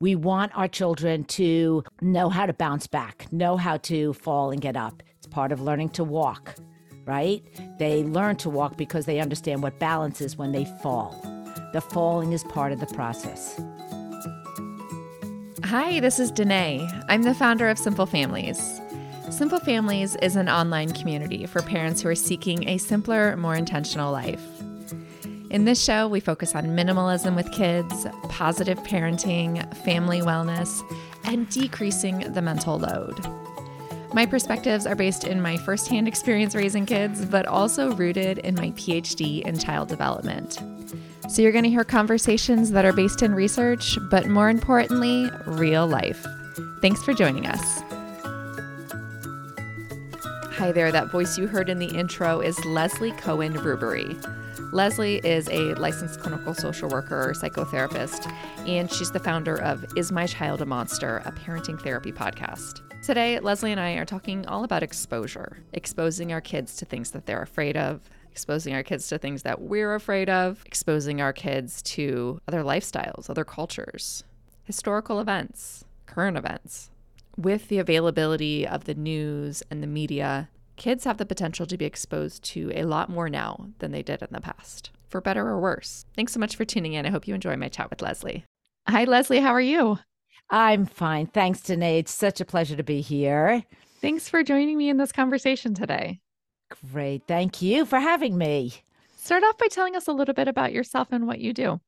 We want our children to know how to bounce back, know how to fall and get up. It's part of learning to walk, right? They learn to walk because they understand what balance is when they fall. The falling is part of the process. Hi, this is Denaye. I'm the founder of Simple Families. Simple Families is an online community for parents who are seeking a simpler, more intentional life. In this show, we focus on minimalism with kids, positive parenting, family wellness, and decreasing the mental load. My perspectives are based in my firsthand experience raising kids, but also rooted in my PhD in child development. So you're going to hear conversations that are based in research, but more importantly, real life. Thanks for joining us. Hi there, that voice you heard in the intro is Leslie Cohen Rubury. Leslie is a licensed clinical social worker, psychotherapist, and she's the founder of Is My Child a Monster, a parenting therapy podcast. Today, Leslie and I are talking all about exposure, exposing our kids to things that they're afraid of, exposing our kids to things that we're afraid of, exposing our kids to other lifestyles, other cultures, historical events, current events. With the availability of the news and the media, kids have the potential to be exposed to a lot more now than they did in the past, for better or worse. Thanks so much for tuning in. I hope you enjoy my chat with Leslie. Hi, Leslie. How are you? I'm fine. Thanks, Denaye. It's such a pleasure to be here. Thanks for joining me in this conversation today. Great. Thank you for having me. Start off by telling us a little bit about yourself and what you do.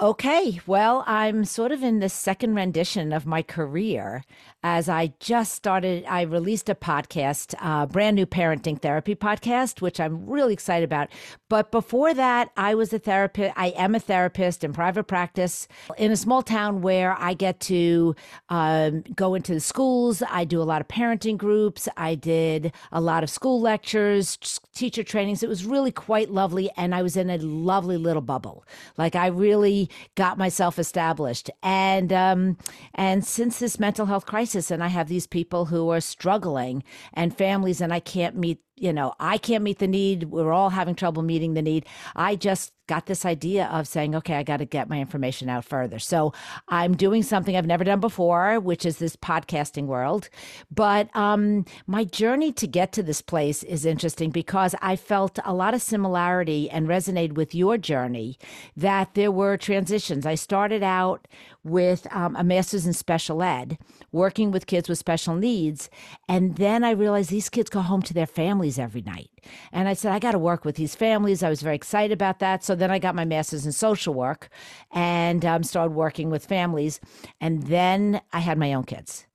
Okay, well, I'm sort of in the second rendition of my career as I just started. I released a podcast, a brand new parenting therapy podcast, which I'm really excited about. But before that, I was a therapist. I am a therapist in private practice in a small town where I get to um, go into the schools. I do a lot of parenting groups. I did a lot of school lectures, teacher trainings. It was really quite lovely. And I was in a lovely little bubble. Like, I really got myself established. And um, and since this mental health crisis, and I have these people who are struggling and families, and I can't meet you know, I can't meet the need. We're all having trouble meeting the need. I just got this idea of saying, okay, I got to get my information out further. So I'm doing something I've never done before, which is this podcasting world. But um, my journey to get to this place is interesting because I felt a lot of similarity and resonated with your journey that there were transitions. I started out with um, a master's in special ed, working with kids with special needs. And then I realized these kids go home to their families every night. And I said, I got to work with these families. I was very excited about that. So then I got my master's in social work and um, started working with families. And then I had my own kids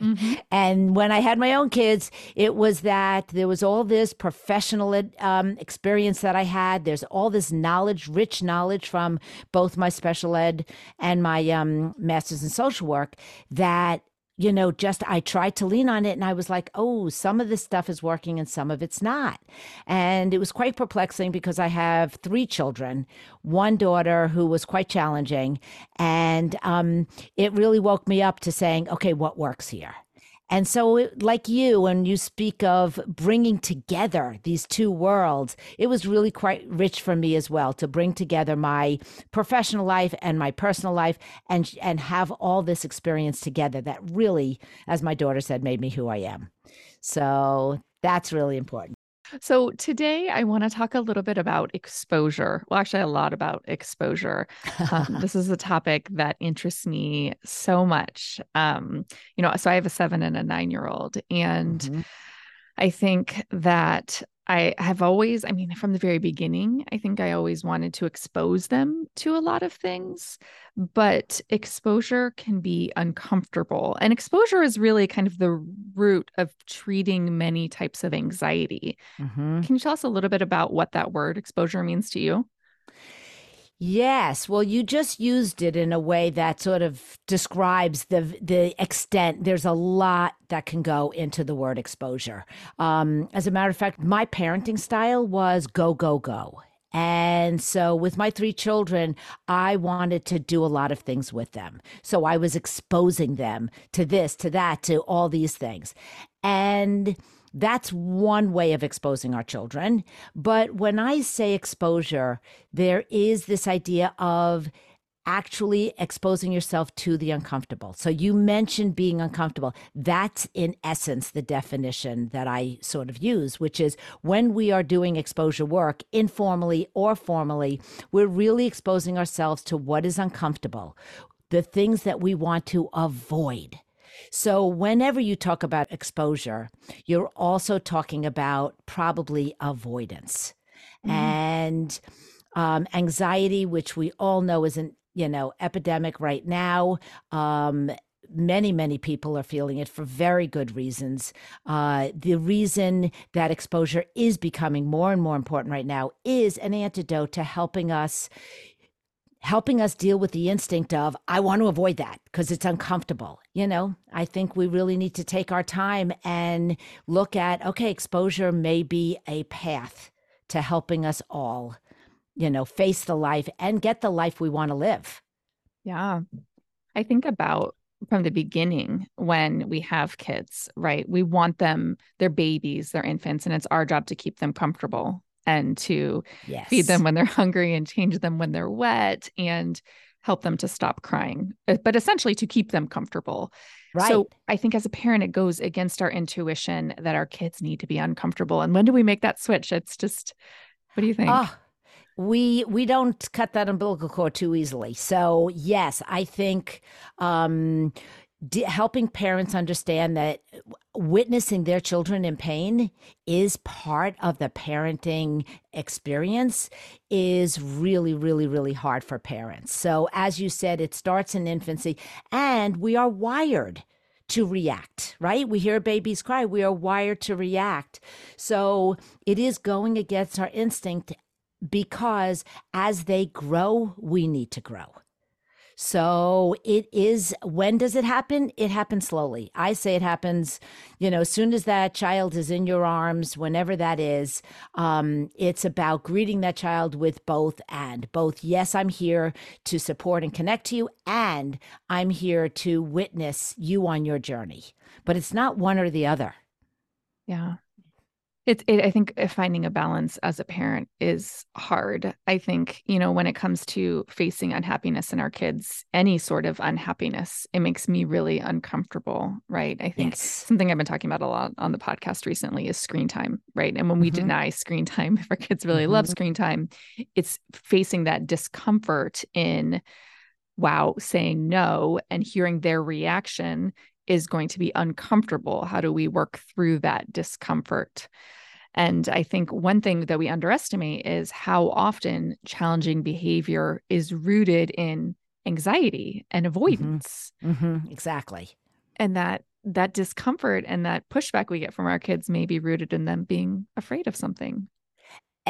mm-hmm. And when I had my own kids, it was that there was all this professional um, experience that I had. There's all this knowledge, rich knowledge from both my special ed and my um, master's in social work that you know, just I tried to lean on it and I was like, oh, some of this stuff is working and some of it's not. And it was quite perplexing because I have three children, one daughter who was quite challenging. And um, it really woke me up to saying, okay, what works here? And so, like you, when you speak of bringing together these two worlds, it was really quite rich for me as well to bring together my professional life and my personal life and, and have all this experience together that really, as my daughter said, made me who I am. So that's really important. So, today I want to talk a little bit about exposure. Well, actually, a lot about exposure. Um, this is a topic that interests me so much. Um, you know, so I have a seven and a nine year old, and mm-hmm. I think that I have always, I mean, from the very beginning, I think I always wanted to expose them to a lot of things, but exposure can be uncomfortable. And exposure is really kind of the root of treating many types of anxiety. Mm-hmm. Can you tell us a little bit about what that word exposure means to you? Yes. Well, you just used it in a way that sort of describes the the extent. There's a lot that can go into the word exposure. Um, as a matter of fact, my parenting style was go, go, go. And so, with my three children, I wanted to do a lot of things with them. So, I was exposing them to this, to that, to all these things. And that's one way of exposing our children. But when I say exposure, there is this idea of actually exposing yourself to the uncomfortable. So you mentioned being uncomfortable. That's in essence the definition that I sort of use, which is when we are doing exposure work, informally or formally, we're really exposing ourselves to what is uncomfortable, the things that we want to avoid. So, whenever you talk about exposure, you're also talking about probably avoidance mm-hmm. and um, anxiety, which we all know is an you know epidemic right now. Um, many many people are feeling it for very good reasons uh, the reason that exposure is becoming more and more important right now is an antidote to helping us helping us deal with the instinct of i want to avoid that because it's uncomfortable you know? I think we really need to take our time and look at okay exposure may be a path to helping us all you know face the life and get the life we want to live. Yeah. I think about from the beginning when we have kids right? We want them they're babies they're infants and it's our job to keep them comfortable and to yes. feed them when they're hungry and change them when they're wet and help them to stop crying, uh, but essentially to keep them comfortable. Right. So I think as a parent, it goes against our intuition that our kids need to be uncomfortable. And when do we make that switch? It's just, what do you think? Oh, we we don't cut that umbilical cord too easily. So yes, I think um, helping parents understand that witnessing their children in pain is part of the parenting experience is really really really hard for parents so as you said it starts in infancy and we are wired to react, right? We hear babies cry. We are wired to react. So it is going against our instinct because as they grow, we need to grow. So it is, when does it happen? It happens slowly. I say it happens, you know, as soon as that child is in your arms, whenever that is, um, it's about greeting that child with both and both, yes, I'm here to support and connect to you, and I'm here to witness you on your journey. But it's not one or the other. Yeah. It's, it, I think uh, finding a balance as a parent is hard. I think, you know, when it comes to facing unhappiness in our kids, any sort of unhappiness, it makes me really uncomfortable, right? I think yes. something I've been talking about a lot on the podcast recently is screen time, right? And when we mm-hmm. deny screen time, if our kids really mm-hmm. love screen time, it's facing that discomfort in, wow, saying no and hearing their reaction is going to be uncomfortable. How do we work through that discomfort? And I think one thing that we underestimate is how often challenging behavior is rooted in anxiety and mm-hmm. avoidance. Mm-hmm. Mm-hmm. Exactly. And that that discomfort and that pushback we get from our kids may be rooted in them being afraid of something.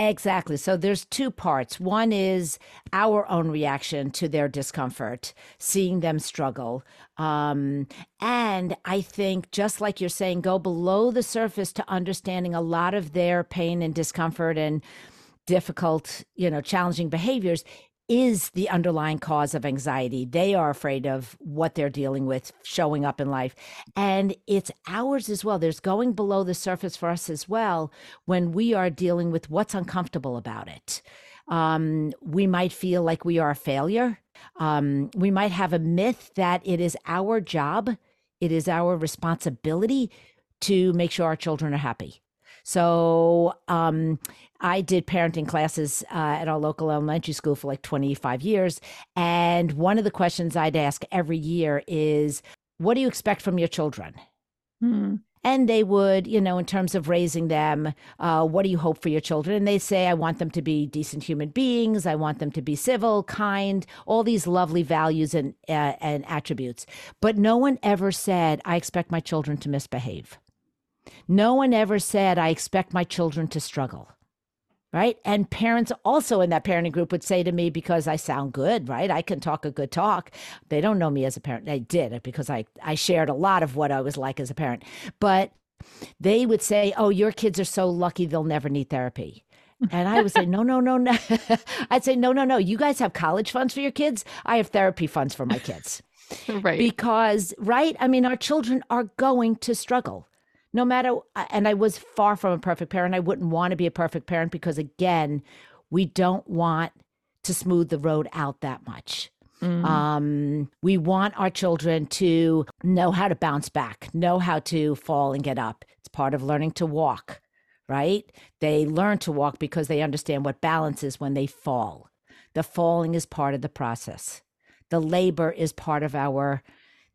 Exactly. So there's two parts. One is our own reaction to their discomfort, seeing them struggle. Um, and I think, just like you're saying, go below the surface to understanding a lot of their pain and discomfort and difficult, you know, challenging behaviors is the underlying cause of anxiety. They are afraid of what they're dealing with showing up in life. And it's ours as well. There's going below the surface for us as well when we are dealing with what's uncomfortable about it. Um, we might feel like we are a failure. Um, we might have a myth that it is our job, it is our responsibility to make sure our children are happy. So um, I did parenting classes uh, at our local elementary school for like 25 years. And one of the questions I'd ask every year is, What do you expect from your children? Hmm. And they would, you know, in terms of raising them, uh, what do you hope for your children? And they say, I want them to be decent human beings. I want them to be civil, kind, all these lovely values and, uh, and attributes. But no one ever said, I expect my children to misbehave. No one ever said, I expect my children to struggle. Right. And parents also in that parenting group would say to me, because I sound good, right? I can talk a good talk. They don't know me as a parent. They did because I, I shared a lot of what I was like as a parent. But they would say, Oh, your kids are so lucky they'll never need therapy. And I would say, no, no, no, no. I'd say, no, no, no. You guys have college funds for your kids. I have therapy funds for my kids. right. Because, right? I mean, our children are going to struggle no matter and i was far from a perfect parent i wouldn't want to be a perfect parent because again we don't want to smooth the road out that much Mm. Um, we want our children to know how to bounce back, know how to fall and get up. It's part of learning to walk, right? They learn to walk because they understand what balance is when they fall. The falling is part of the process. The labor is part of our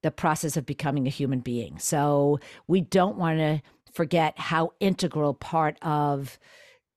the process of becoming a human being. So we don't want to forget how integral part of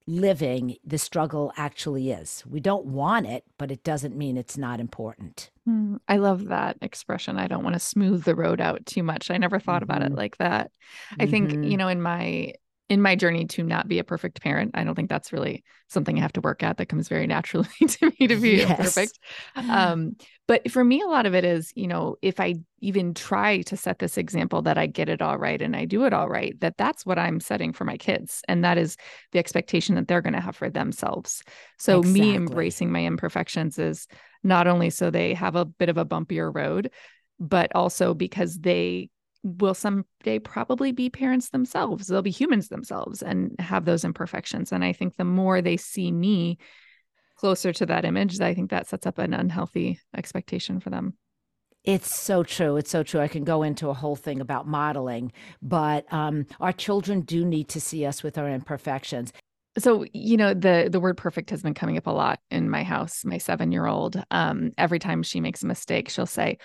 living the struggle actually is. We don't want it, but it doesn't mean it's not important. Mm, I love that expression. I don't want to smooth the road out too much. I never thought mm-hmm. about it mm-hmm. like that. I mm-hmm. think, you mm-hmm. know, in my in my journey to not be a perfect parent, I don't think that's really something I have to work at. That comes very naturally to me to be yes. perfect. Um, but for me, a lot of it is, you know, if I even try to set this example that I get it all right and I do it all right, that that's what I'm setting for my kids. And that is the expectation that they're going to have for themselves. So exactly. me embracing my imperfections is not only so they have a bit of a bumpier road, but also because they will someday probably be parents themselves. They'll be humans themselves and have those imperfections. And I think the more they see me closer to that image, I think that sets up an unhealthy expectation for them. It's so true. It's so true. I can go into a whole thing about modeling, but um, our children do need to see us with our imperfections. So, you know, the the word perfect has been coming up a lot in my house. My 7-year-old, um, every time she makes a mistake, she'll say,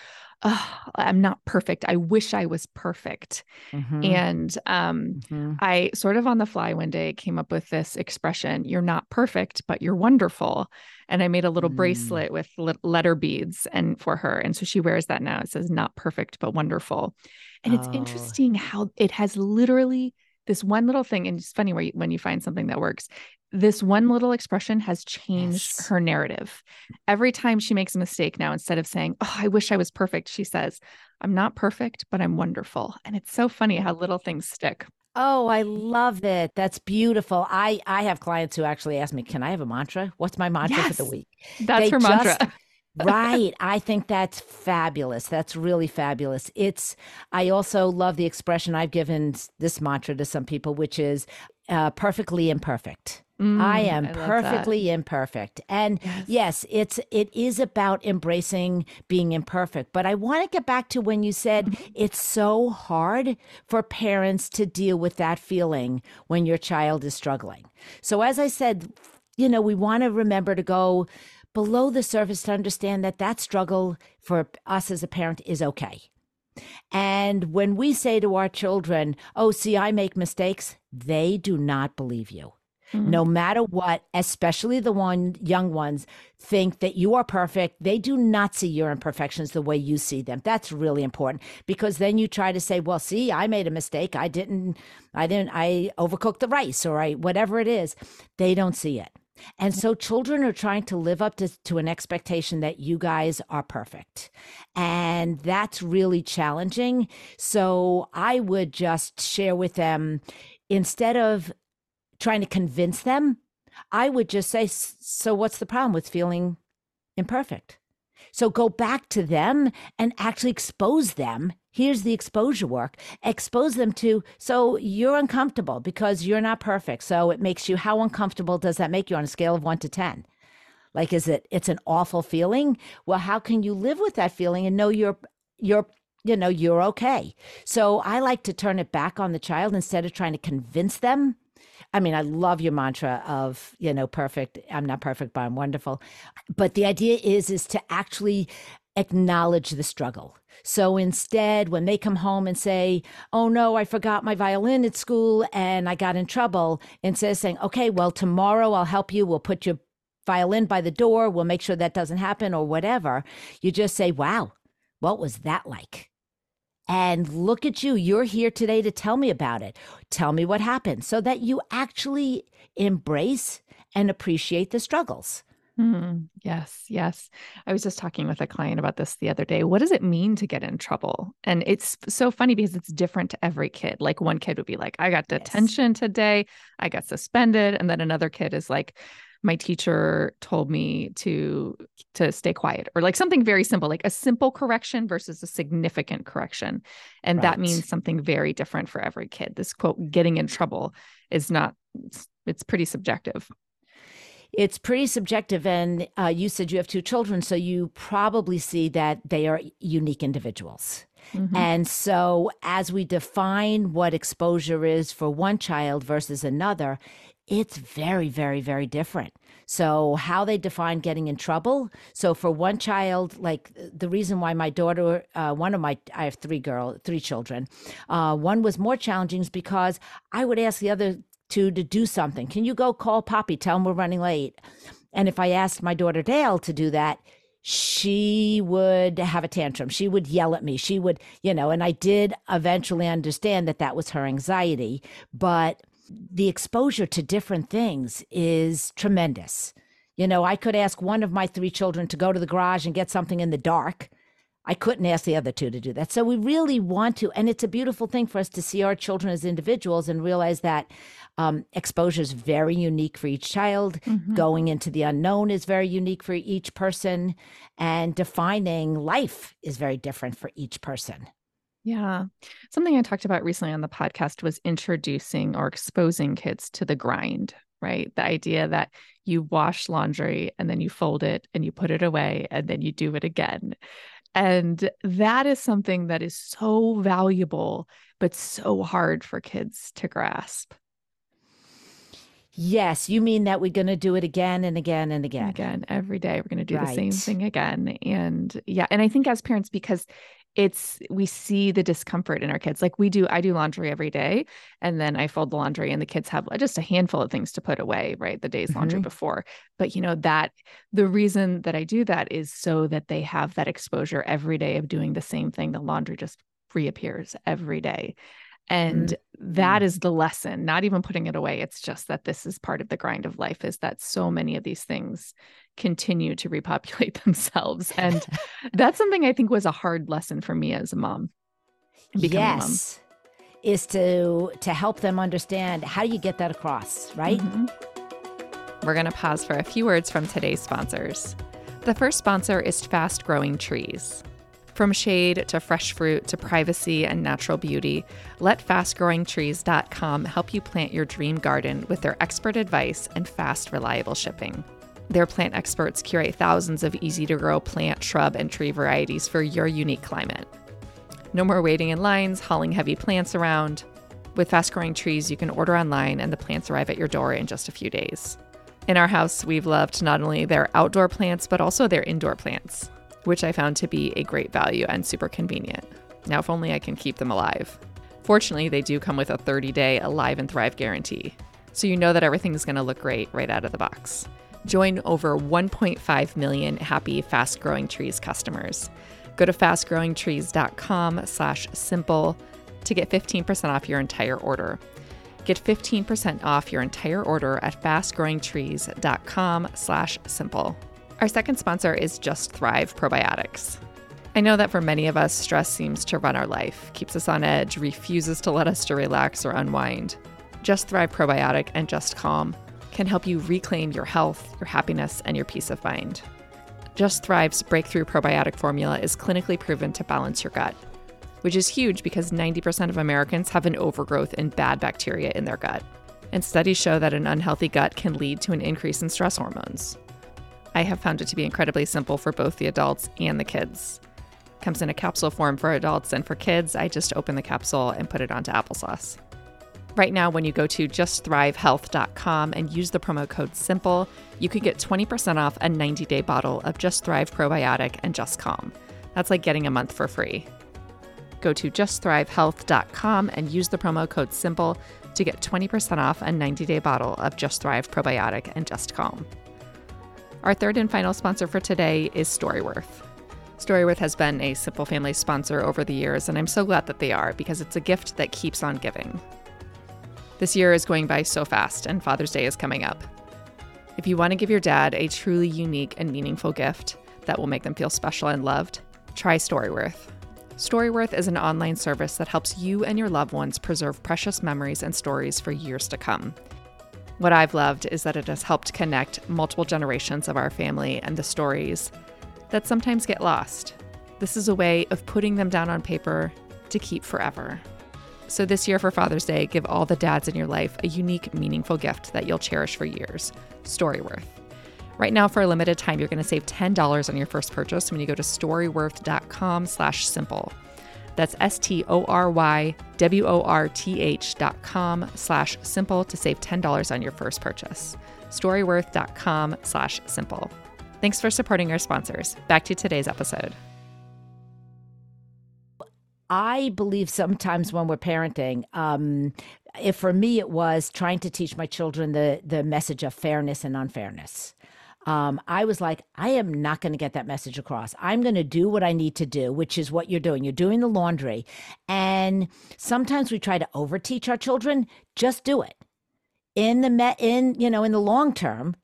oh, I'm not perfect. I wish I was perfect. Mm-hmm. And um, mm-hmm. I sort of on the fly one day came up with this expression you're not perfect, but you're wonderful. And I made a little mm. bracelet with letter beads and for her. And so she wears that now. It says not perfect, but wonderful. And oh. it's interesting how it has literally this one little thing. And it's funny where you, when you find something that works, this one little expression has changed yes. her narrative. Every time she makes a mistake now, instead of saying, Oh, I wish I was perfect, she says, I'm not perfect, but I'm wonderful. And it's so funny how little things stick. Oh, I love it. That's beautiful. I I have clients who actually ask me, "Can I have a mantra? What's my mantra yes, for the week?" That's they her just, mantra. right. I think that's fabulous. That's really fabulous. It's I also love the expression I've given this mantra to some people which is uh, perfectly imperfect. Mm, I am I perfectly imperfect. And yes. yes. it's it is about embracing being imperfect. But I want to get back to when you said mm-hmm. it's so hard for parents to deal with that feeling when your child is struggling. So as I said, you know, we want to remember to go below the surface to understand that that struggle for us as a parent is okay. And when we say to our children, "Oh, see, I make mistakes," they do not believe you. Mm-hmm. No matter what, especially the one young ones think that you are perfect. They do not see your imperfections the way you see them. That's really important because then you try to say, "Well, see, I made a mistake. I didn't I didn't I overcooked the rice or I whatever it is." They don't see it. And so children are trying to live up to, to an expectation that you guys are perfect. And that's really challenging. So I would just share with them instead of trying to convince them, I would just say, So, what's the problem with feeling imperfect? So, go back to them and actually expose them. Here's the exposure work expose them to, so you're uncomfortable because you're not perfect. So, it makes you, how uncomfortable does that make you on a scale of one to 10? Like, is it, it's an awful feeling? Well, how can you live with that feeling and know you're, you're you know, you're okay. So I like to turn it back on the child instead of trying to convince them I mean, I love your mantra of, you know, perfect. I'm not perfect, but I'm wonderful. But the idea is is to actually acknowledge the struggle. So instead, when they come home and say, Oh no, I forgot my violin at school and I got in trouble, instead of saying, Okay, well, tomorrow I'll help you. We'll put your violin by the door. We'll make sure that doesn't happen or whatever. You just say, Wow, what was that like? And look at you. You're here today to tell me about it. Tell me what happened so that you actually embrace and appreciate the struggles. Mm, yes, yes. I was just talking with a client about this the other day. What does it mean to get in trouble? And it's so funny because it's different to every kid. Like one kid would be like, I got detention yes. today, I got suspended. And then another kid is like, my teacher told me to to stay quiet or like something very simple like a simple correction versus a significant correction and right. that means something very different for every kid this quote getting in trouble is not it's, it's pretty subjective It's pretty subjective. And uh, you said you have two children, so you probably see that they are unique individuals. Mm-hmm. And so, as we define what exposure is for one child versus another, it's very, very, very different. So, how they define getting in trouble. So, for one child, like the reason why my daughter, uh, one of my, I have three girl, three children. Uh, one was more challenging is because I would ask the other two to do something. Can you go call Poppy? Tell him we're running late. And if I asked my daughter Dale to do that, she would have a tantrum. She would yell at me. She would, you know, and I did eventually understand that that was her anxiety. But the exposure to different things is tremendous. You know, I could ask one of my three children to go to the garage and get something in the dark. I couldn't ask the other two to do that. So we really want to, and it's a beautiful thing for us to see our children as individuals and realize that um, exposure is very unique for each child. Mm-hmm. Going into the unknown is very unique for each person, and defining life is very different for each person. Yeah. Something I talked about recently on the podcast was introducing or exposing kids to the grind, right? The idea that you wash laundry and then you fold it and you put it away and then you do it again. And that is something that is so valuable, but so hard for kids to grasp. Yes, you mean that we're going to do it again and again and again. Again, every day we're going to do right. the same thing again. And yeah, and I think as parents because it's we see the discomfort in our kids like we do i do laundry every day and then i fold the laundry and the kids have just a handful of things to put away right the day's laundry mm-hmm. before but you know that the reason that i do that is so that they have that exposure every day of doing the same thing the laundry just reappears every day and mm-hmm. that is the lesson not even putting it away it's just that this is part of the grind of life is that so many of these things continue to repopulate themselves. And that's something I think was a hard lesson for me as a mom. Yes. A mom. Is to to help them understand how do you get that across, right? Mm-hmm. We're going to pause for a few words from today's sponsors. The first sponsor is Fast Growing Trees. From shade to fresh fruit to privacy and natural beauty, let fastgrowingtrees.com help you plant your dream garden with their expert advice and fast, reliable shipping. Their plant experts curate thousands of easy to grow plant, shrub, and tree varieties for your unique climate. No more waiting in lines, hauling heavy plants around. With fast growing trees, you can order online and the plants arrive at your door in just a few days. In our house, we've loved not only their outdoor plants, but also their indoor plants, which I found to be a great value and super convenient. Now, if only I can keep them alive. Fortunately, they do come with a 30 day Alive and Thrive guarantee, so you know that everything's going to look great right out of the box. Join over 1.5 million happy Fast Growing Trees customers. Go to fastgrowingtrees.com slash simple to get 15% off your entire order. Get 15% off your entire order at fastgrowingtrees.com slash simple. Our second sponsor is Just Thrive Probiotics. I know that for many of us, stress seems to run our life, keeps us on edge, refuses to let us to relax or unwind. Just Thrive Probiotic and Just Calm can help you reclaim your health, your happiness, and your peace of mind. Just Thrive's breakthrough probiotic formula is clinically proven to balance your gut, which is huge because 90% of Americans have an overgrowth in bad bacteria in their gut. And studies show that an unhealthy gut can lead to an increase in stress hormones. I have found it to be incredibly simple for both the adults and the kids. Comes in a capsule form for adults, and for kids, I just open the capsule and put it onto applesauce. Right now, when you go to justthrivehealth.com and use the promo code SIMPLE, you can get 20% off a 90 day bottle of Just Thrive Probiotic and Just Calm. That's like getting a month for free. Go to justthrivehealth.com and use the promo code SIMPLE to get 20% off a 90 day bottle of Just Thrive Probiotic and Just Calm. Our third and final sponsor for today is Storyworth. Storyworth has been a Simple Family sponsor over the years, and I'm so glad that they are because it's a gift that keeps on giving. This year is going by so fast, and Father's Day is coming up. If you want to give your dad a truly unique and meaningful gift that will make them feel special and loved, try Storyworth. Storyworth is an online service that helps you and your loved ones preserve precious memories and stories for years to come. What I've loved is that it has helped connect multiple generations of our family and the stories that sometimes get lost. This is a way of putting them down on paper to keep forever. So, this year for Father's Day, give all the dads in your life a unique, meaningful gift that you'll cherish for years Storyworth. Right now, for a limited time, you're going to save $10 on your first purchase when you go to storyworth.com slash simple. That's S-T-O-R-Y-W-O-R-T-H dot com slash simple to save $10 on your first purchase. Storyworth.com slash simple. Thanks for supporting our sponsors. Back to today's episode. I believe sometimes when we're parenting, um, if for me it was trying to teach my children the the message of fairness and unfairness. Um, I was like, I am not going to get that message across. I'm going to do what I need to do, which is what you're doing. You're doing the laundry, and sometimes we try to overteach our children. Just do it. In the met in you know in the long term,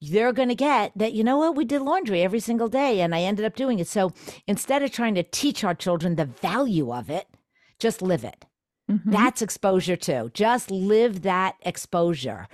they're going to get that, you know what, we did laundry every single day and I ended up doing it. So instead of trying to teach our children the value of it, just live it. Mm-hmm. That's exposure too. Just live that exposure.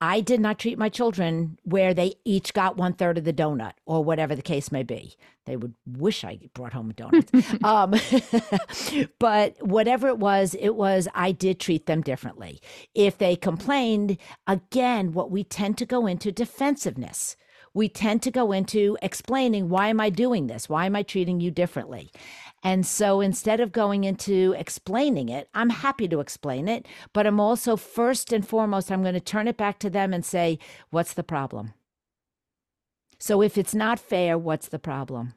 I did not treat my children where they each got one third of the donut or whatever the case may be. They would wish I brought home a donut. um, but whatever it was, it was, I did treat them differently. If they complained, again, what we tend to go into defensiveness we tend to go into explaining why am I doing this? Why am I treating you differently? And so instead of going into explaining it, I'm happy to explain it, but I'm also first and foremost, I'm going to turn it back to them and say, what's the problem? So if it's not fair, what's the problem?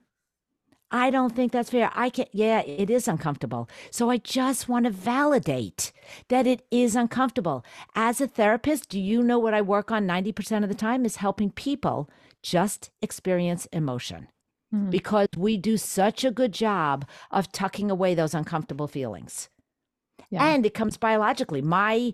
I don't think that's fair. I can yeah, it is uncomfortable. So I just want to validate that it is uncomfortable. As a therapist, do you know what I work on 90% of the time is helping people just experience emotion. Mm-hmm. Because we do such a good job of tucking away those uncomfortable feelings. Yeah. And it comes biologically. My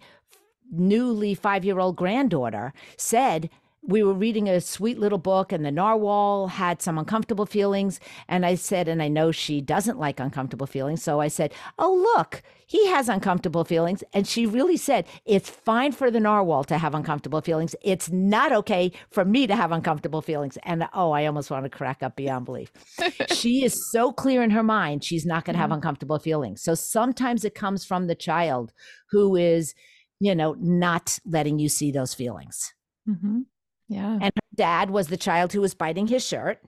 newly five year old granddaughter said, we were reading a sweet little book and the narwhal had some uncomfortable feelings. And i said and i know she doesn't like uncomfortable feelings. So i said oh look he has uncomfortable feelings. And she really said it's fine for the narwhal to have uncomfortable feelings. It's not okay for me to have uncomfortable feelings. And oh i almost want to crack up beyond belief. She is so clear in her mind she's not going to have mm-hmm. uncomfortable feelings. So sometimes it comes from the child who is you know not letting you see those feelings. Mm-hmm. Yeah. And her dad was the child who was biting his shirt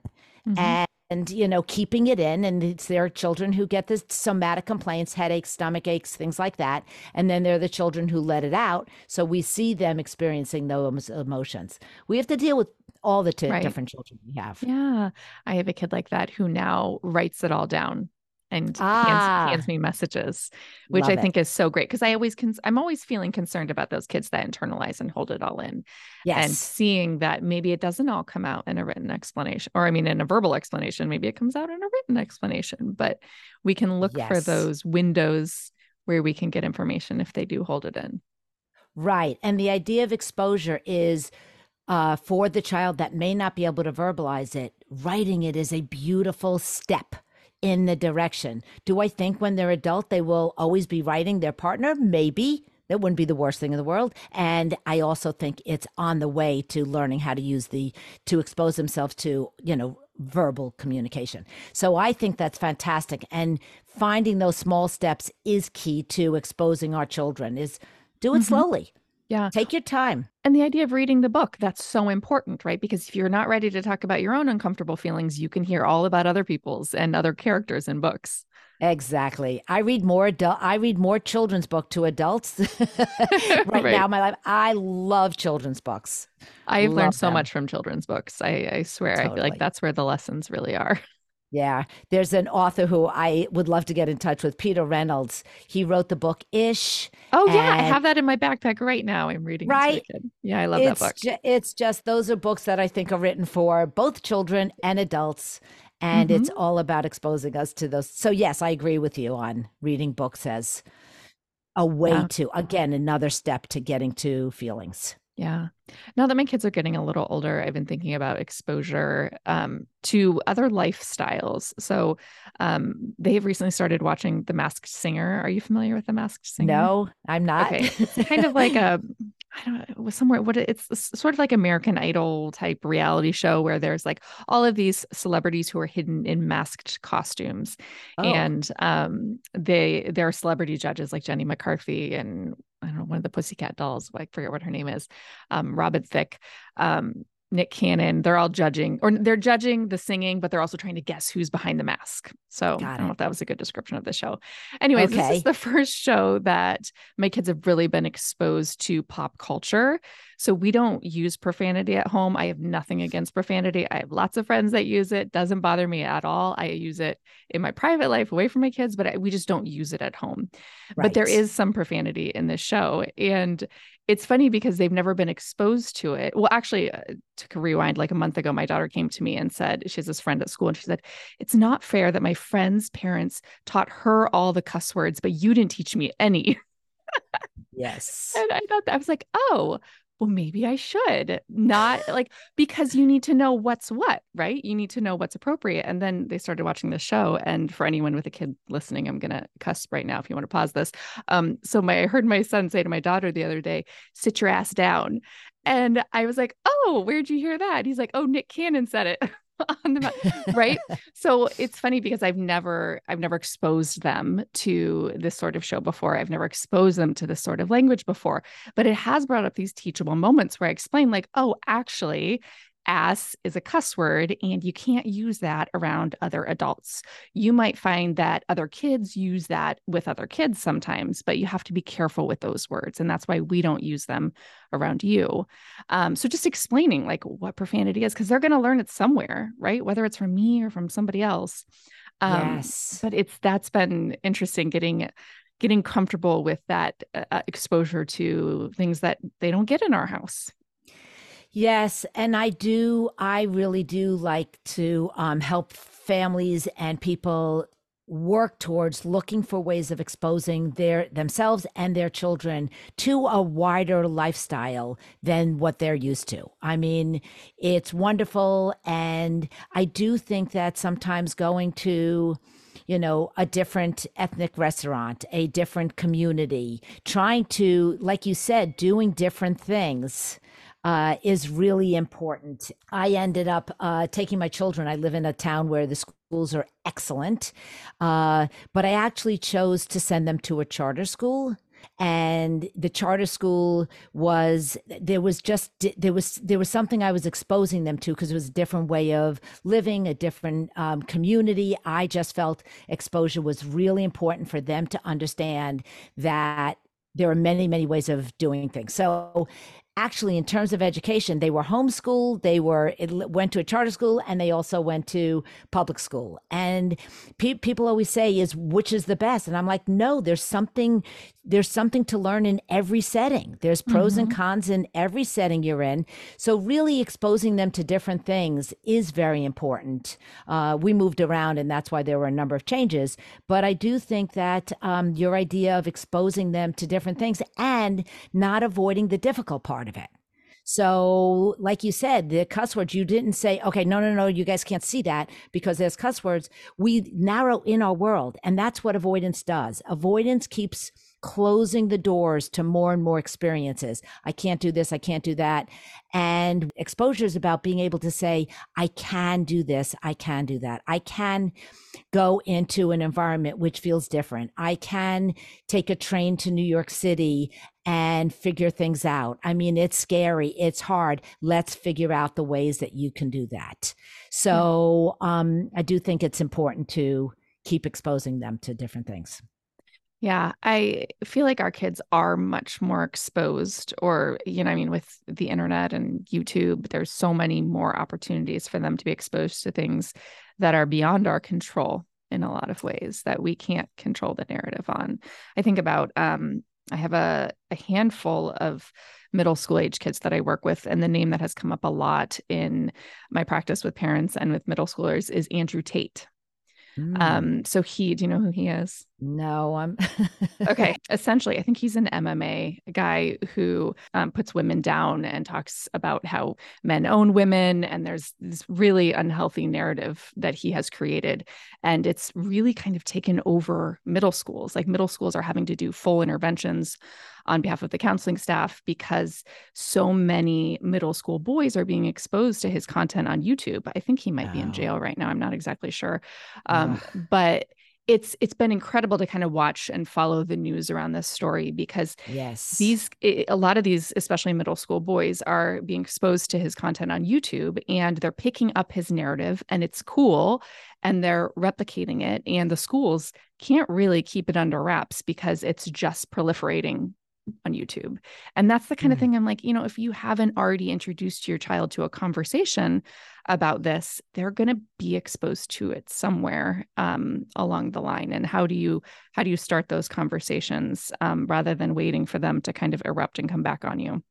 mm-hmm. and, and, you know, keeping it in. And it's there are children who get the somatic complaints, headaches, stomach aches, things like that. And then there are the children who let it out. So we see them experiencing those emotions. We have to deal with all the t- right. different children we have. Yeah. I have a kid like that who now writes it all down and ah, hands, hands, me messages, which I think is so great because I always cons- I'm always feeling concerned about those kids that internalize and hold it all in. Yes. And seeing that maybe it doesn't all come out in a written explanation, or I mean in a verbal explanation, maybe it comes out in a written explanation, but we can look yes. for those windows where we can get information if they do hold it in. Right. And the idea of exposure is uh, for the child that may not be able to verbalize it, writing it is a beautiful step in the direction. Do I think when they're adult they will always be writing their partner? Maybe. That wouldn't be the worst thing in the world. And I also think it's on the way to learning how to use the to expose themselves to, you know, verbal communication. So I think that's fantastic. And finding those small steps is key to exposing our children is do it mm-hmm. slowly. Yeah. Take your time. And the idea of reading the book, that's so important, right? Because if you're not ready to talk about your own uncomfortable feelings, you can hear all about other people's and other characters in books. Exactly. I read more adult I read more children's book to adults right, right, now in my life. I love children's books. I've love learned so them. much from children's books. I, I swear. Totally. I feel like that's where the lessons really are. Yeah. There's an author who I would love to get in touch with, Peter Reynolds. He wrote the book Ish. Oh, yeah. I have that in my backpack right now. I'm reading it. Right. Yeah, I love it's that book. Ju- it's just, those are books that I think are written for both children and adults. And mm-hmm. it's all about exposing us to those. So, yes, I agree with you on reading books as a way to, again, another step to getting to feelings. Yeah. Now that my kids are getting a little older, I've been thinking about exposure um, to other lifestyles. So um, they've recently started watching The Masked Singer. Are you familiar with The Masked Singer? No, I'm not. Okay. It's kind of like a I don't know, it was somewhere what it's sort of like American Idol type reality show where there's like all of these celebrities who are hidden in masked costumes. Oh. And um they there are celebrity judges like Jenny McCarthy and I don't know, one of the Pussycat dolls, I forget what her name is, um, Robin Thicke. Um, Nick Cannon. They're all judging, or they're judging the singing, but they're also trying to guess who's behind the mask. So I don't know if that was a good description of the show. Anyway, okay. this is the first show that my kids have really been exposed to pop culture. So we don't use profanity at home. I have nothing against profanity. I have lots of friends that use it. Doesn't bother me at all. I use it in my private life away from my kids, but I, we just don't use it at home. Right. But there is some profanity in this show. And it's funny because they've never been exposed to it. Well, actually, uh, to rewind, like a month ago, my daughter came to me and said, she has this friend at school, and she said, It's not fair that my friend's parents taught her all the cuss words, but you didn't teach me any. Yes. and I thought that I was like, oh, well, maybe I should not like because you need to know what's what, right? You need to know what's appropriate. And then they started watching the show. And for anyone with a kid listening, I'm gonna cuss right now if you want to pause this. Um, so my I heard my son say to my daughter the other day, sit your ass down. And I was like, Oh, where'd you hear that? He's like, Oh, Nick Cannon said it. on the right? So it's funny because i've never i've never exposed them to this sort of show before. I've never exposed them to this sort of language before. But it has brought up these teachable moments where i explain like oh actually ass is a cuss word and you can't use that around other adults. You might find that other kids use that with other kids sometimes, but you have to be careful with those words. And that's why we don't use them around you. Um, so just explaining like what profanity is, because they're going to learn it somewhere, right? Whether it's from me or from somebody else. Um, yes. But it's that's been interesting getting getting comfortable with that uh, exposure to things that they don't get in our house Yes, and I do. I really do like to um, help families and people work towards looking for ways of exposing their themselves and their children to a wider lifestyle than what they're used to. I mean, it's wonderful and I do think that sometimes going to you know, a different ethnic restaurant, a different community, trying to, like you said, doing different things uh, is really important. I ended up uh, taking my children. I live in a town where the schools are excellent, uh, but I actually chose to send them to a charter school and the charter school was there was just there was there was something i was exposing them to because it was a different way of living a different um, community i just felt exposure was really important for them to understand that there are many many ways of doing things so actually in terms of education they were homeschooled they were went to a charter school and they also went to public school. And pe- people always say is which is the best? And i'm like no there's something there's something to learn in every setting. There's pros mm-hmm. and cons in every setting you're in. So really exposing them to different things is very important. Uh, we moved around and that's why there were a number of changes. But i do think that um, your idea of exposing them to different things and not avoiding the difficult part part of it. So, like you said, the cuss words, you didn't say, okay, no, no, no, you guys can't see that because there's cuss words. We narrow in our world. And that's what avoidance does. Avoidance keeps closing the doors to more and more experiences. I can't do this. I can't do that. And exposure is about being able to say, I can do this. I can do that. I can go into an environment which feels different. I can take a train to New York City and figure things out. I mean, it's scary. It's hard. Let's figure out the ways that you can do that. So, um, I do think it's important to keep exposing them to different things. Yeah, I feel like our kids are much more exposed, or, you know, I mean, with the internet and YouTube, there's so many more opportunities for them to be exposed to things that are beyond our control in a lot of ways that we can't control the narrative on. I think about, um, I have a, a handful of middle school age kids that I work with, and the name that has come up a lot in my practice with parents and with middle schoolers is Andrew Tate. Mm. Um, so he, do you know who he is? No, I'm okay. Essentially, I think he's an MMA guy who um, puts women down and talks about how men own women. And there's this really unhealthy narrative that he has created. And it's really kind of taken over middle schools. Like middle schools are having to do full interventions on behalf of the counseling staff because so many middle school boys are being exposed to his content on YouTube. I think he might oh. be in jail right now. I'm not exactly sure. Um, but it's it's been incredible to kind of watch and follow the news around this story because yes these a lot of these especially middle school boys are being exposed to his content on YouTube and they're picking up his narrative and it's cool and they're replicating it and the schools can't really keep it under wraps because it's just proliferating on YouTube. And that's the kind mm. of thing I'm like, you know, if you haven't already introduced your child to a conversation about this, they're going to be exposed to it somewhere um, along the line. And how do you how do you start those conversations um, rather than waiting for them to kind of erupt and come back on you?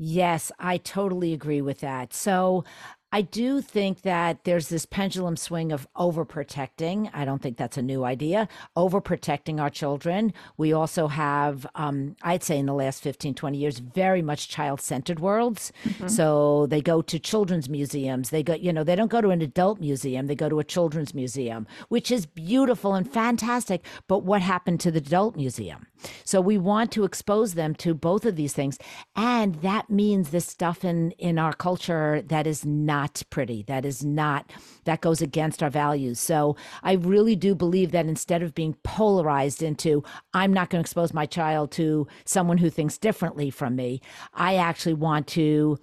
Yes, I totally agree with that. So I do think that there's this pendulum swing of overprotecting. I don't think that's a new idea. Overprotecting our children. We also have, um, I'd say in the last 15, 20 years, very much child centered worlds. Mm-hmm. So they go to children's museums. They go, you know, they don't go to an adult museum, they go to a children's museum, which is beautiful and fantastic. But what happened to the adult museum? So we want to expose them to both of these things. And that means this stuff in, in our culture that is not pretty, that is not, that goes against our values. So I really do believe that instead of being polarized into, I'm not going to expose my child to someone who thinks differently from me, I actually want to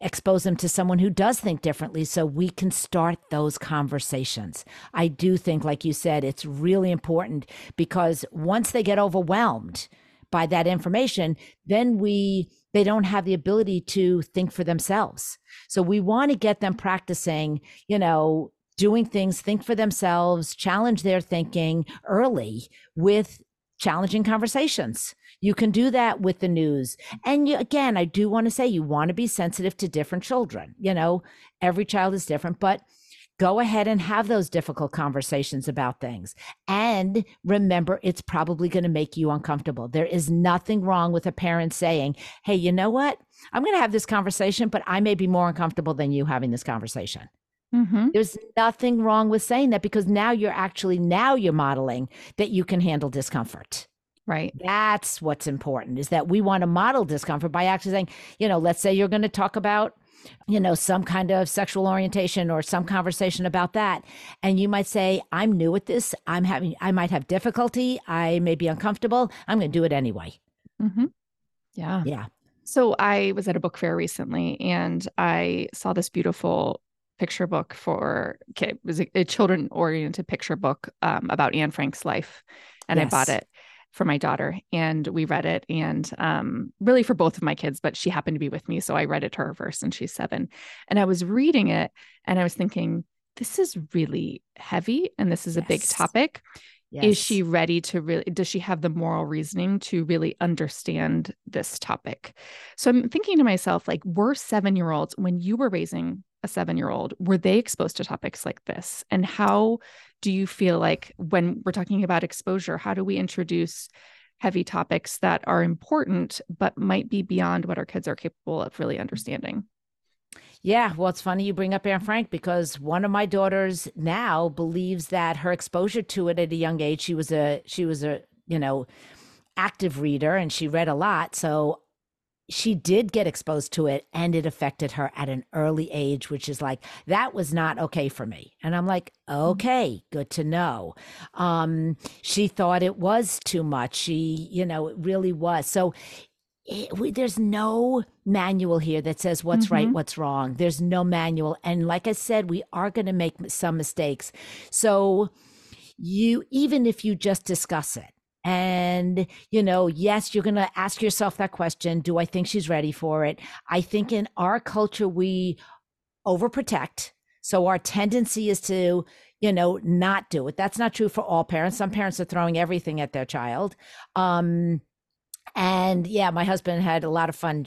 expose them to someone who does think differently so we can start those conversations. I do think, like you said, it's really important because once they get overwhelmed by that information, then we they don't have the ability to think for themselves. So we want to get them practicing, you know, doing things, think for themselves, challenge their thinking early with challenging conversations. You can do that with the news. And you, again, I do want to say you want to be sensitive to different children. You know, every child is different, but go ahead and have those difficult conversations about things. And remember, it's probably going to make you uncomfortable. There is nothing wrong with a parent saying, Hey, you know what? I'm going to have this conversation, but I may be more uncomfortable than you having this conversation. Mm-hmm. There's nothing wrong with saying that because now you're actually now you're modeling that you can handle discomfort. Right. That's what's important is that we want to model discomfort by actually saying, you know, let's say you're going to talk about, you know, some kind of sexual orientation or some conversation about that. And you might say, I'm new at this. I'm having, I might have difficulty. I may be uncomfortable. I'm going to do it anyway. Mm-hmm. Yeah. Yeah. So I was at a book fair recently and I saw this beautiful picture book for okay, it was a, a children oriented picture book um, about Anne Frank's life. And yes. I bought it for my daughter and we read it and um, really for both of my kids but she happened to be with me so i read it to her first and she's seven and i was reading it and i was thinking this is really heavy and this is yes. a big topic yes. is she ready to really does she have the moral reasoning to really understand this topic so i'm thinking to myself like we're seven year olds when you were raising a seven year old were they exposed to topics like this and how do you feel like when we're talking about exposure how do we introduce heavy topics that are important but might be beyond what our kids are capable of really understanding yeah, well, it's funny you bring up Anne Frank because one of my daughters now believes that her exposure to it at a young age, she was a she was a you know active reader and she read a lot. So she did get exposed to it and it affected her at an early age, which is like, that was not okay for me. And I'm like, mm-hmm. okay, good to know. Um, she thought it was too much. She, you know, it really was. So it, we, there's no manual here that says what's mm-hmm. right, what's wrong. There's no manual. And like I said, we are going to make some mistakes. So you, even if you just discuss it, and, you know, yes, you're going to ask yourself that question Do I think she's ready for it? I think in our culture, we overprotect. So our tendency is to, you know, not do it. That's not true for all parents. Some parents are throwing everything at their child. Um, and yeah, my husband had a lot of fun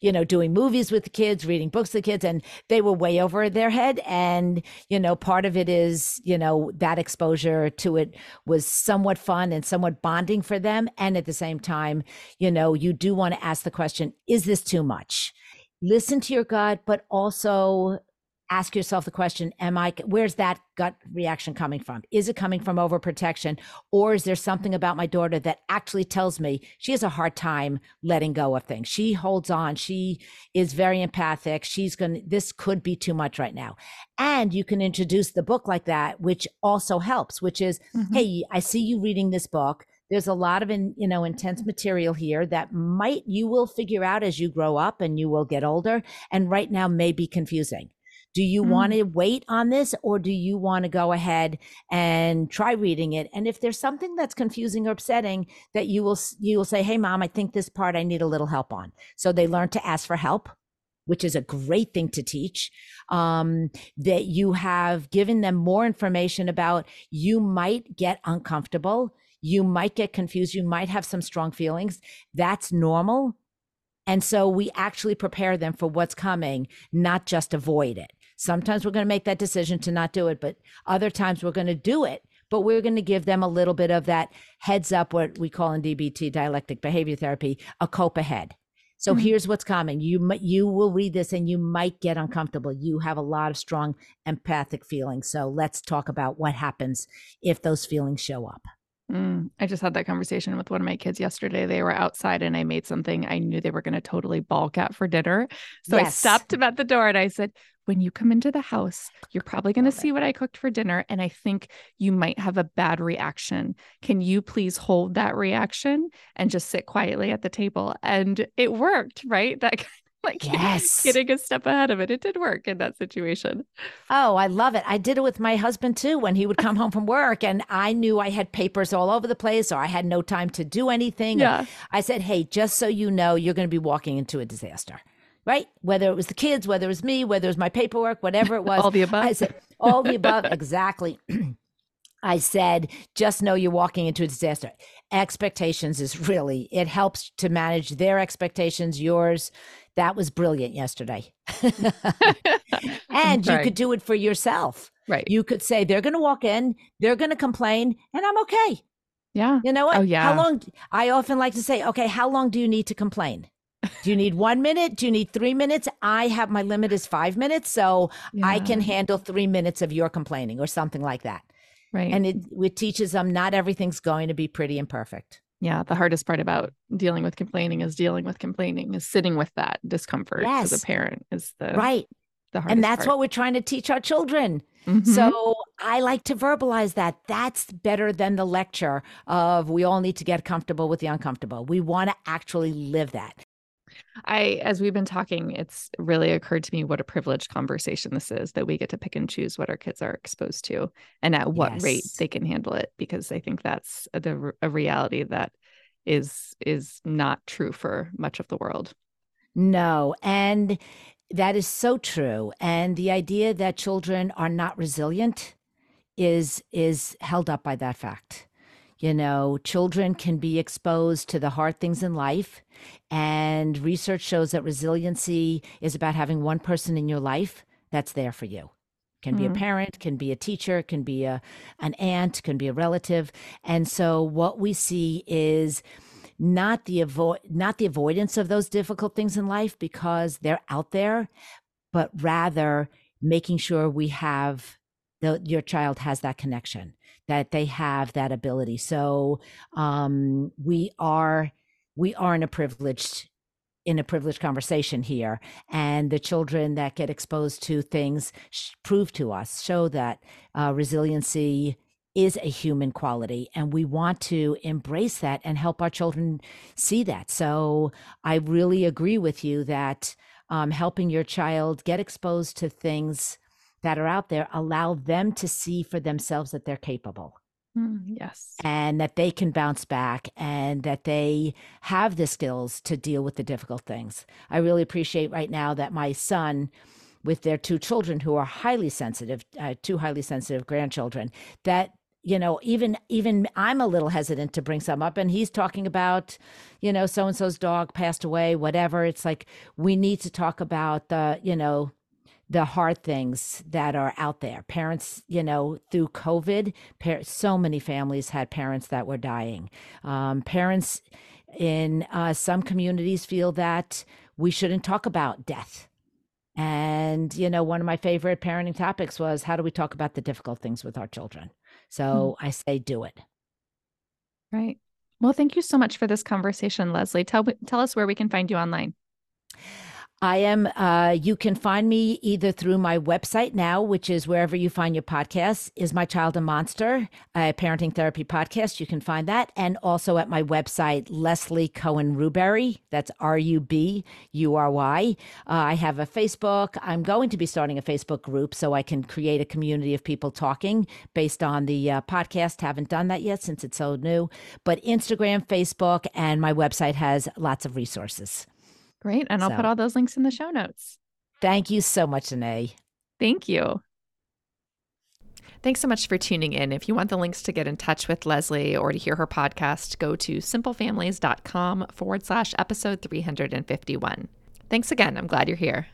you know, doing movies with the kids, reading books with the kids, and they were way over their head. And, you know, part of it is, you know, that exposure to it was somewhat fun and somewhat bonding for them. And at the same time, you know, you do want to ask the question, is this too much? Listen to your gut, but also ask yourself the question am i where's that gut reaction coming from? Is it coming from overprotection? Or is there something about my daughter that actually tells me she has a hard time letting go of things? She holds on. She is very empathic. She's going this could be too much right now. And you can introduce the book like that which also helps which is mm-hmm. hey i see you reading this book. There's a lot of in, you know intense material here that might you will figure out as you grow up and you will get older. And right now may be confusing do you mm. want to wait on this or do you want to go ahead and try reading it? And if there's something that's confusing or upsetting that you will you will say, "Hey mom, I think this part I need a little help on." So they learn to ask for help which is a great thing to teach, um, that you have given them more information about you might get uncomfortable, you might get confused, you might have some strong feelings. That's normal. And so we actually prepare them for what's coming, not just avoid it. Sometimes we're going to make that decision to not do it, but other times we're going to do it. But we're going to give them a little bit of that heads up, what we call in DBT, dialectic behavior therapy, a cope ahead. So mm-hmm. here's what's coming. You you will read this and you might get uncomfortable. You have a lot of strong empathic feelings. So let's talk about what happens if those feelings show up. Mm, I just had that conversation with one of my kids yesterday. They were outside and I made something I knew they were going to totally balk at for dinner. So yes. I stopped them at the door and I said, When you come into the house, you're probably going to see what I cooked for dinner. And I think you might have a bad reaction. Can you please hold that reaction and just sit quietly at the table? And it worked, right? That like yes. getting a step ahead of it. It did work in that situation. Oh, I love it. I did it with my husband too when he would come home from work and I knew I had papers all over the place or I had no time to do anything. Yeah. I said, hey, just so you know, you're going to be walking into a disaster. Right? Whether it was the kids, whether it was me, whether it was my paperwork, whatever it was. all the above. I said, all the above. exactly. I said, just know you're walking into a disaster. Expectations is really, it helps to manage their expectations, yours, that was brilliant yesterday. and you could do it for yourself. Right. You could say, they're going to walk in, they're going to complain, and I'm okay. Yeah. You know what? Oh, yeah. How long? I often like to say, okay, how long do you need to complain? Do you need one minute? Do you need three minutes? I have my limit is five minutes. So yeah. I can handle three minutes of your complaining or something like that. Right. And it, it teaches them not everything's going to be pretty and perfect yeah the hardest part about dealing with complaining is dealing with complaining is sitting with that discomfort yes. as a parent is the right the and that's part. what we're trying to teach our children mm-hmm. so i like to verbalize that that's better than the lecture of we all need to get comfortable with the uncomfortable we want to actually live that I, as we've been talking, it's really occurred to me what a privileged conversation this is that we get to pick and choose what our kids are exposed to and at what yes. rate they can handle it. Because I think that's the a reality that is is not true for much of the world. No, and that is so true. And the idea that children are not resilient is is held up by that fact. You know, children can be exposed to the hard things in life. And research shows that resiliency is about having one person in your life that's there for you. Can be mm-hmm. a parent, can be a teacher, can be a an aunt, can be a relative. And so what we see is not the avoid not the avoidance of those difficult things in life because they're out there, but rather making sure we have the, your child has that connection that they have that ability. So um, we are we are in a privileged in a privileged conversation here and the children that get exposed to things sh- prove to us show that uh, resiliency is a human quality and we want to embrace that and help our children see that so i really agree with you that um, helping your child get exposed to things that are out there allow them to see for themselves that they're capable. Mm, yes. And that they can bounce back and that they have the skills to deal with the difficult things. I really appreciate right now that my son, with their two children who are highly sensitive, uh, two highly sensitive grandchildren, that you know even even i'm a little hesitant to bring some up and he's talking about you know so and so's dog passed away whatever it's like we need to talk about the you know the hard things that are out there. Parents, you know, through COVID, par- so many families had parents that were dying. Um, parents in uh, some communities feel that we shouldn't talk about death And, you know, one of my favorite parenting topics was how do we talk about the difficult things with our children? So mm. I say do it. Right. Well, thank you so much for this conversation, Leslie. Tell tell us where we can find you online. I am, uh, you can find me either through my website now, which is wherever you find your podcasts, Is My Child a Monster, a parenting therapy podcast. You can find that. And also at my website, Leslie Cohen Rubury. That's R U B U R Y. Uh, I have a Facebook. I'm going to be starting a Facebook group so I can create a community of people talking based on the uh, podcast. Haven't done that yet since it's so new. But Instagram, Facebook, and my website has lots of resources. Great. And I'll put all those links in the show notes. Thank you so much, Denaye. Thank you. Thanks so much for tuning in. If you want the links to get in touch with Leslie or to hear her podcast, go to simplefamilies.com forward slash episode 351. Thanks again. I'm glad you're here.